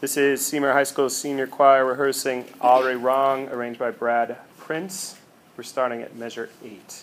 This is Seymour High School Senior Choir rehearsing Already Wrong, arranged by Brad Prince. We're starting at measure eight.